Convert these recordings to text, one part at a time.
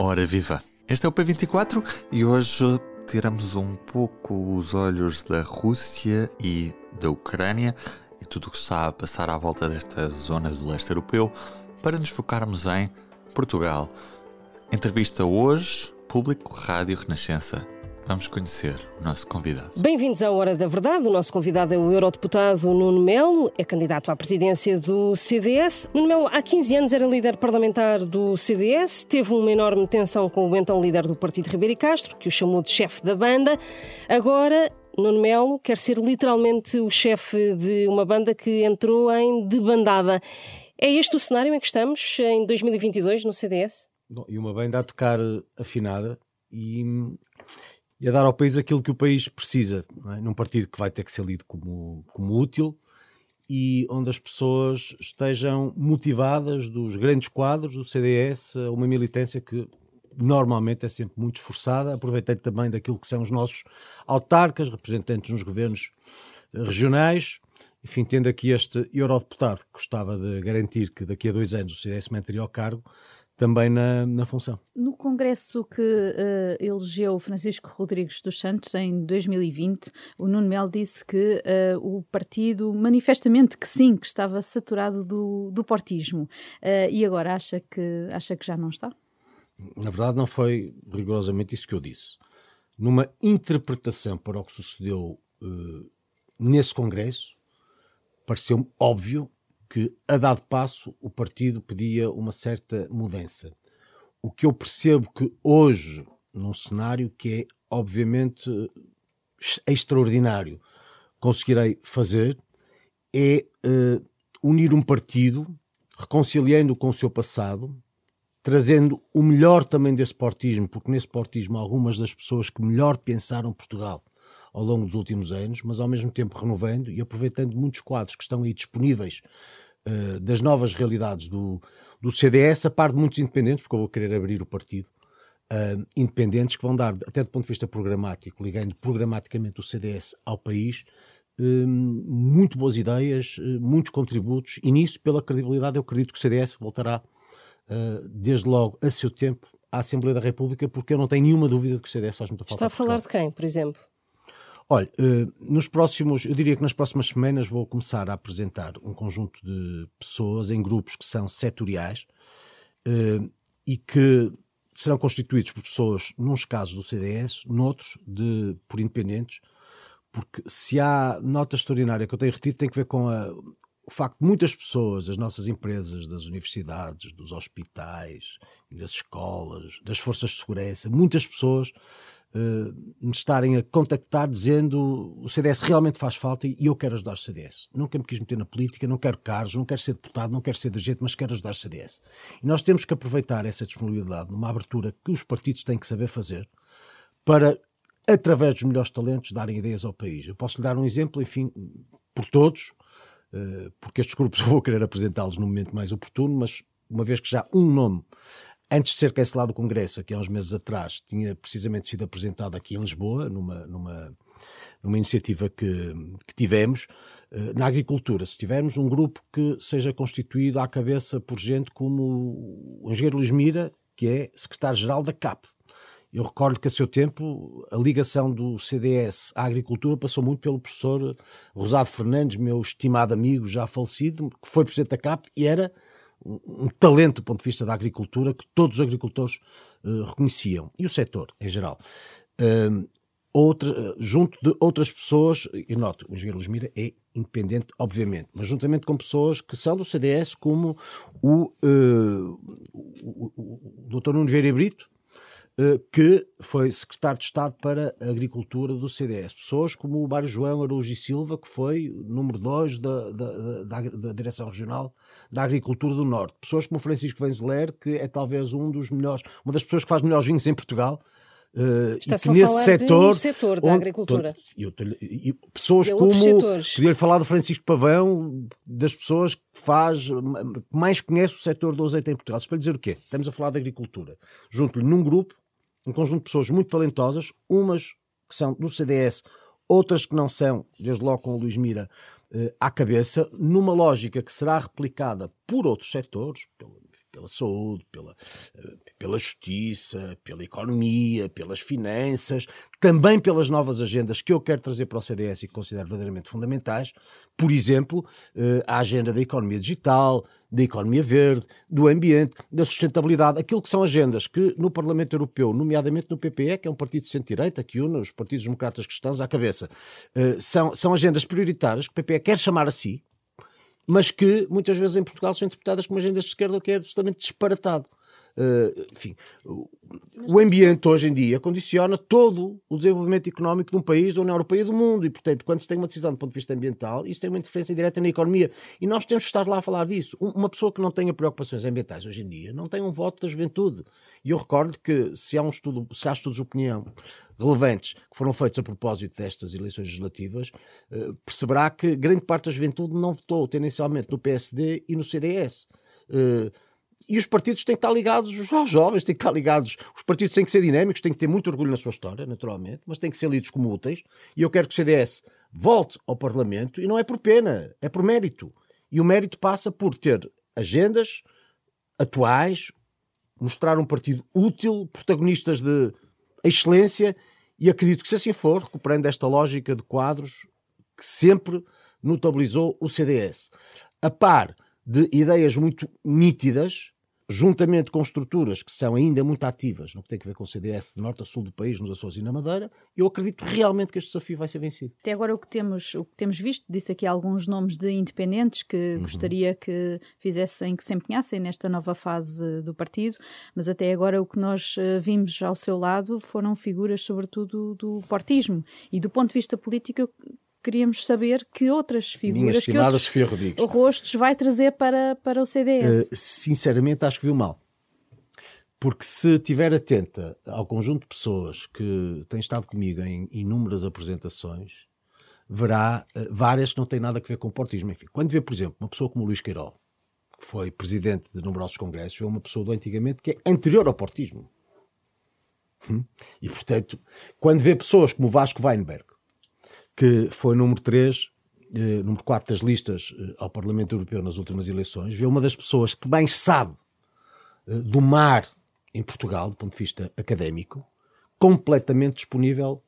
Ora viva! Este é o P24 e hoje tiramos um pouco os olhos da Rússia e da Ucrânia e tudo o que está a passar à volta desta zona do leste europeu para nos focarmos em Portugal. Entrevista hoje, Público Rádio Renascença. Vamos conhecer o nosso convidado. Bem-vindos à Hora da Verdade. O nosso convidado é o eurodeputado Nuno Melo, é candidato à presidência do CDS. Nuno Melo, há 15 anos era líder parlamentar do CDS, teve uma enorme tensão com o então líder do partido Ribeiro Castro, que o chamou de chefe da banda. Agora Nuno Melo quer ser literalmente o chefe de uma banda que entrou em debandada. É este o cenário em que estamos em 2022 no CDS? Bom, e uma banda a tocar afinada e e a dar ao país aquilo que o país precisa, é? num partido que vai ter que ser lido como, como útil e onde as pessoas estejam motivadas dos grandes quadros do CDS uma militância que normalmente é sempre muito esforçada, aproveitando também daquilo que são os nossos autarcas, representantes nos governos regionais, enfim, tendo aqui este eurodeputado que gostava de garantir que daqui a dois anos o CDS manteria o cargo, também na, na função. No congresso que uh, elegeu Francisco Rodrigues dos Santos em 2020, o Nuno Mel disse que uh, o partido, manifestamente que sim, que estava saturado do, do portismo. Uh, e agora acha que, acha que já não está? Na verdade, não foi rigorosamente isso que eu disse. Numa interpretação para o que sucedeu nesse congresso, pareceu-me óbvio que, a dado passo, o partido pedia uma certa mudança. O que eu percebo que hoje, num cenário que é, obviamente, extraordinário, conseguirei fazer, é uh, unir um partido, reconciliando com o seu passado, trazendo o melhor também desse portismo, porque nesse portismo algumas das pessoas que melhor pensaram Portugal ao longo dos últimos anos, mas ao mesmo tempo renovando e aproveitando muitos quadros que estão aí disponíveis uh, das novas realidades do, do CDS, a par de muitos independentes, porque eu vou querer abrir o partido, uh, independentes que vão dar, até do ponto de vista programático, ligando programaticamente o CDS ao país, uh, muito boas ideias, muitos contributos, e nisso, pela credibilidade, eu acredito que o CDS voltará, desde logo, a seu tempo, à Assembleia da República, porque eu não tenho nenhuma dúvida de que o CDS faz muita falta. Está a falar de quem, por exemplo? Olha, uh, nos próximos, eu diria que nas próximas semanas vou começar a apresentar um conjunto de pessoas em grupos que são setoriais uh, e que serão constituídos por pessoas, nos casos do CDS, noutros de, por independentes, porque se há nota extraordinária que eu tenho retido tem que ver com a, o facto de muitas pessoas, das nossas empresas, das universidades, dos hospitais, das escolas, das forças de segurança, muitas pessoas me estarem a contactar dizendo o CDS realmente faz falta e eu quero ajudar o CDS. Nunca me quis meter na política, não quero cargos, não quero ser deputado, não quero ser dirigente, mas quero ajudar o CDS. E nós temos que aproveitar essa disponibilidade numa abertura que os partidos têm que saber fazer para, através dos melhores talentos, darem ideias ao país. Eu posso lhe dar um exemplo, enfim, por todos, uh, porque estes grupos eu vou querer apresentá-los no momento mais oportuno, mas uma vez que já um nome antes de ser cancelado o Congresso, aqui há uns meses atrás, tinha precisamente sido apresentado aqui em Lisboa, numa, numa, numa iniciativa que, que tivemos, uh, na agricultura. Se tivermos um grupo que seja constituído à cabeça por gente como o engenheiro Luís Mira, que é secretário-geral da CAP. Eu recordo que a seu tempo a ligação do CDS à agricultura passou muito pelo professor Rosado Fernandes, meu estimado amigo já falecido, que foi presidente da CAP e era um, talento do ponto de vista da agricultura que todos os agricultores uh, reconheciam, e o setor em geral. Uh, outra, junto de outras pessoas, e noto, o engenheiro Mira é independente, obviamente, mas juntamente com pessoas que são do CDS, como o, uh, o, o, o Dr. Nuno Vieira Brito, que foi secretário de Estado para a Agricultura do CDS. Pessoas como o Mário João Araújo e Silva, que foi número 2 da, da, da, da, Direção Regional da Agricultura do Norte. Pessoas como o Francisco Venzeler, que é talvez um dos melhores, uma das pessoas que faz melhores vinhos em Portugal. Uh, Está e que nesse setor, setor da onde, agricultura. Eu, e pessoas como podia falar do Francisco Pavão, das pessoas que faz, mais conhece o setor do azeite em Portugal. Isso para dizer o quê? Estamos a falar de agricultura. Junto-lhe num grupo um conjunto de pessoas muito talentosas, umas que são do CDS, outras que não são, desde logo com o Luís Mira eh, à cabeça, numa lógica que será replicada por outros setores, pelo, pela saúde, pela, eh, pela justiça, pela economia, pelas finanças, também pelas novas agendas que eu quero trazer para o CDS e que considero verdadeiramente fundamentais. Por exemplo, eh, a agenda da economia digital, da economia verde, do ambiente, da sustentabilidade, aquilo que são agendas que no Parlamento Europeu, nomeadamente no PPE, que é um partido de centro-direita, que une os partidos democratas cristãos à cabeça, eh, são, são agendas prioritárias que o PPE quer chamar a si, mas que muitas vezes em Portugal são interpretadas como agendas de esquerda, o que é absolutamente disparatado. Uh, enfim, o ambiente hoje em dia condiciona todo o desenvolvimento económico de um país, da União Europeia e do mundo. E, portanto, quando se tem uma decisão do ponto de vista ambiental, isso tem uma interferência direta na economia. E nós temos que estar lá a falar disso. Uma pessoa que não tenha preocupações ambientais hoje em dia não tem um voto da juventude. E eu recordo que se há, um estudo, se há estudos de opinião relevantes que foram feitos a propósito destas eleições legislativas, uh, perceberá que grande parte da juventude não votou tendencialmente no PSD e no CDS. Eh, e os partidos têm que estar ligados aos jovens, têm que estar ligados. Os partidos têm que ser dinâmicos, têm que ter muito orgulho na sua história, naturalmente, mas têm que ser lidos como úteis. E eu quero que o CDS volte ao Parlamento, e não é por pena, é por mérito. E o mérito passa por ter agendas atuais, mostrar um partido útil, protagonistas de excelência e acredito que, se assim for, recuperando esta lógica de quadros que sempre notabilizou o CDS, a par de ideias muito nítidas, juntamente com estruturas que são ainda muito ativas no que tem a ver com o CDS de norte a sul do país, nos Açores e na Madeira, eu acredito realmente que este desafio vai ser vencido. Até agora o que temos, o que temos visto, disse aqui alguns nomes de independentes que uhum. gostaria que fizessem, que se empenhassem nesta nova fase do partido, mas até agora o que nós eh, vimos ao seu lado foram figuras sobretudo do portismo e do ponto de vista político queríamos saber que outras figuras, que outros rostos vai trazer para, para o CDS. Uh, eh, sinceramente, acho que viu mal. Porque se estiver atenta ao conjunto de pessoas que têm estado comigo em inúmeras apresentações, verá uh, várias que não têm nada a ver com o portismo. Enfim, quando vê, por exemplo, uma pessoa como o Luís Queiroz, que foi presidente de numerosos congressos, vê uma pessoa do antigamente que é anterior ao portismo. Hum? E, portanto, quando vê pessoas como o Vasco Weinberg, que foi número 3, eh, número 4 das listas eh, ao Parlamento Europeu nas últimas eleições, vê uma das pessoas que mais sabe eh, do mar em Portugal, do ponto de vista académico, completamente disponível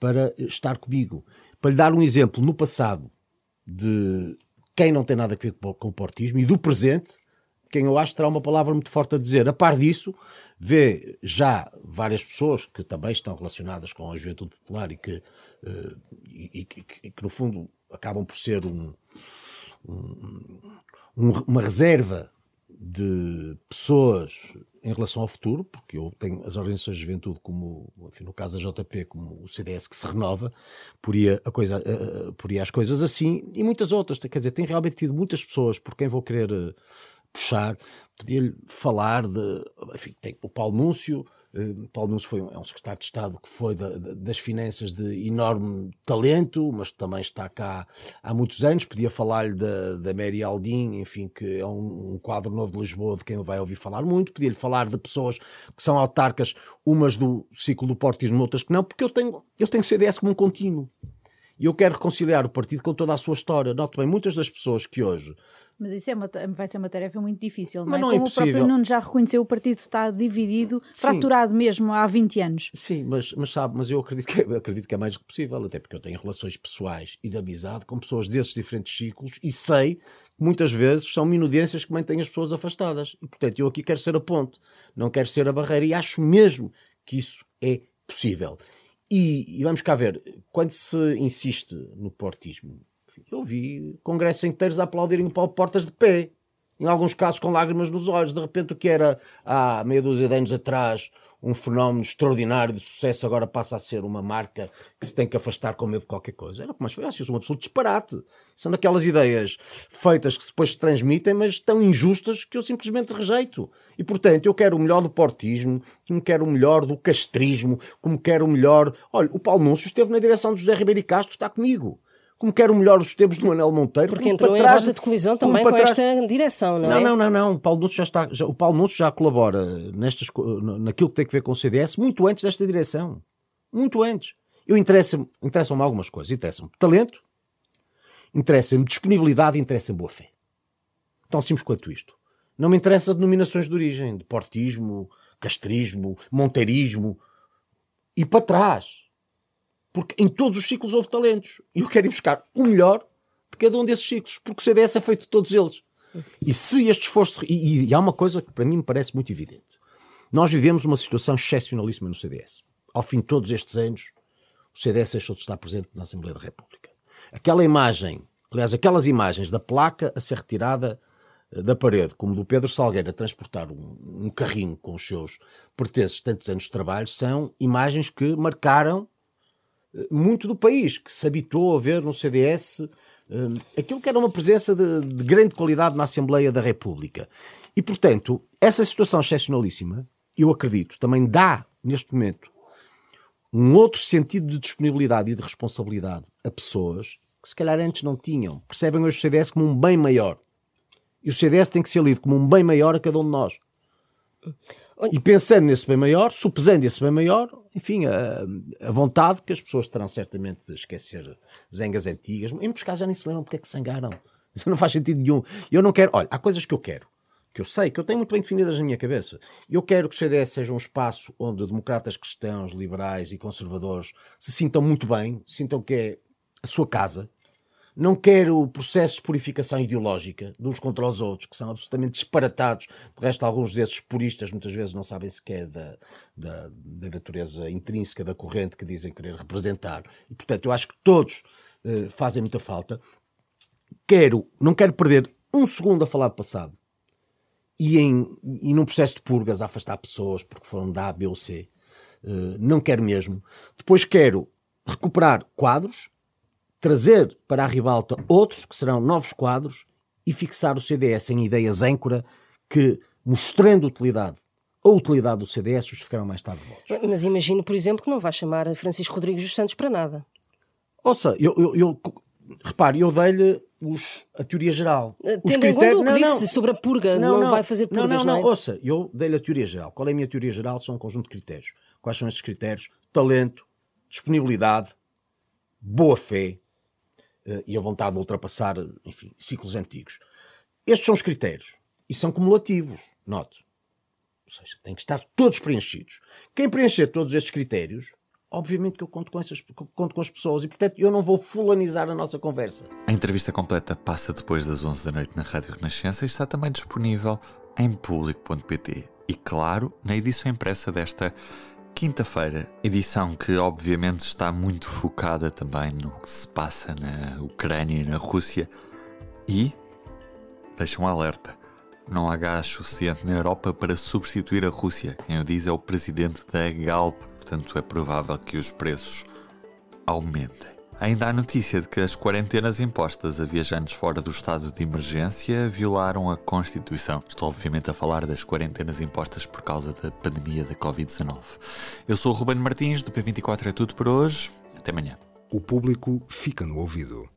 para estar comigo. Para lhe dar um exemplo, no passado, de quem não tem nada a ver com o portismo e do presente, quem eu acho terá uma palavra muito forte a dizer. A par disso, vê já várias pessoas que também estão relacionadas com a juventude popular e que, uh, e, e, que, que, no fundo, acabam por ser um, um, uma reserva de pessoas em relação ao futuro, porque eu tenho as organizações de juventude, como enfim, no caso da JP, como o CDS que se renova, poria, a coisa, uh, poria as coisas assim, e muitas outras. Quer dizer, tem realmente tido muitas pessoas por quem vou querer puxar, podia-lhe falar de. Enfim, tem o Paulo Núncio. Uh, Paulo Núncio foi um, é um secretário de Estado que foi da, da, das finanças de enorme talento, mas que também está cá há muitos anos. Podia falar-lhe da, da Mary Aldin, enfim, que é um, um, quadro novo de Lisboa de quem vai ouvir falar muito. Podia-lhe falar de pessoas que são autarcas, umas do ciclo do portismo, outras que não, porque eu tenho, eu tenho CDS como um contínuo. E eu quero reconciliar o partido com toda a sua história. Note bem, muitas das pessoas que hoje mas isso é uma, vai ser uma tarefa muito difícil, não é? não é Como é o próprio Nuno já reconheceu, o partido está dividido, Sim. fraturado mesmo há 20 anos. Sim, mas, mas sabe, mas eu acredito que, é, acredito que é mais do que possível, até porque eu tenho relações pessoais e de amizade com pessoas desses diferentes ciclos e sei que muitas vezes são minudências que mantêm as pessoas afastadas. E, portanto, eu aqui quero ser a ponte, não quero ser a barreira e acho mesmo que isso é possível. E, e vamos cá ver, quando se insiste no portismo, eu vi congressos inteiros a aplaudirem o Paulo Portas de pé. Em alguns casos com lágrimas nos olhos. De repente, o que era há meia dúzia de anos atrás um fenómeno extraordinário de sucesso agora passa a ser uma marca que se tem que afastar com medo de qualquer coisa. Era como acho isso um absoluto disparate. São daquelas ideias feitas que depois se transmitem, mas tão injustas que eu simplesmente rejeito. E portanto, eu quero o melhor do portismo, como quero o melhor do castrismo, como quero o melhor. Olha, o Paulo Núncio esteve na direção de José Ribeiro Castro, está comigo como quer o melhor dos tempos do Manuel Monteiro. Porque entrou em trás, rota de colisão também com trás... esta direção, não, não é? Não, não, não. O Paulo Núcio já, está, já, o Paulo Núcio já colabora nestas, naquilo que tem a ver com o CDS muito antes desta direção. Muito antes. Eu interessa-me interessa algumas coisas. Interessa-me talento, interessa-me disponibilidade e interessa-me boa fé. Tão simples quanto isto. Não me interessa denominações de origem, de portismo, castrismo, monteirismo. E para trás. Porque em todos os ciclos houve talentos. E eu quero ir buscar o melhor de cada um desses ciclos. Porque o CDS é feito de todos eles. E se este esforço. E, e há uma coisa que para mim me parece muito evidente. Nós vivemos uma situação excepcionalíssima no CDS. Ao fim de todos estes anos, o CDS deixou de estar presente na Assembleia da República. Aquela imagem, aliás, aquelas imagens da placa a ser retirada eh, da parede, como do Pedro Salgueiro a transportar um, um carrinho com os seus pertences tantos anos de trabalho, são imagens que marcaram muito do país, que se habituou a ver no CDS uh, aquilo que era uma presença de, de, grande qualidade na Assembleia da República. E, portanto, essa situação excepcionalíssima, eu acredito, também dá, neste momento, um outro sentido de disponibilidade e de responsabilidade a pessoas que se calhar antes não tinham. Percebem hoje o CDS como um bem maior. E o CDS tem que ser lido como um bem maior a cada um de nós. E pensando nesse bem maior, supesando esse bem maior, enfim, a, a, vontade que as pessoas terão certamente de esquecer zangas antigas. Em muitos casos já nem se lembram porque é que zangaram. Isso não faz sentido nenhum. Eu não quero. Olha, há coisas que eu quero, que eu sei, que eu tenho muito bem definidas na minha cabeça. Eu quero que o CDS seja um espaço onde democratas cristãos, liberais e conservadores se sintam muito bem, sintam que é a sua casa, não quero processos de purificação ideológica de uns contra os outros, que são absolutamente disparatados. De resto, alguns desses puristas muitas vezes não sabem sequer da, da, da natureza intrínseca da corrente que dizem querer representar. E, portanto, eu acho que todos uh, fazem muita falta. Quero, não quero perder um segundo a falar do passado e, em, e num processo de purgas a afastar pessoas porque foram da A, B ou C. Uh, não quero mesmo. Depois quero recuperar quadros trazer para a ribalta outros, que serão novos quadros, e fixar o CDS em ideias âncora que, mostrando utilidade a utilidade do CDS, justificarão mais tarde votos. Mas imagino, por exemplo, que não vai chamar Francisco Rodrigues dos Santos para nada. Ouça, eu, eu, eu repare, eu dei-lhe a teoria geral. Eh, tendo critérios... em conta o que não, disse não. sobre a purga, não, não, vai fazer purgas, não, não, não, não. É? Ouça, eu dei-lhe a teoria geral. Qual é a minha teoria geral? São um conjunto de critérios. Quais são esses critérios? Talento, disponibilidade, boa fé, uh, e a vontade de ultrapassar, enfim, ciclos antigos. Estes são os critérios e são cumulativos, note. Ou seja, têm que estar todos preenchidos. Quem preencher todos estes critérios, obviamente que eu conto com, essas, conto com as pessoas e, portanto, eu não vou fulanizar a nossa conversa. A entrevista completa passa depois das 11 da noite na Rádio Renascença e está também disponível em público.pt e, claro, na edição impressa desta Quinta-feira, edição que obviamente está muito focada também no que se passa na Ucrânia e na Rússia. E, deixa um alerta, não há gás suficiente na Europa para substituir a Rússia. Quem o diz é o presidente da Galp, portanto é provável que os preços aumentem. Ainda há notícia de que as quarentenas impostas a viajantes fora do estado de emergência violaram a Constituição. Estou, obviamente, a falar das quarentenas impostas por causa da pandemia da Covid-19. Eu sou o Ruben Martins, do P24 é tudo por hoje. Até amanhã. O público fica no ouvido.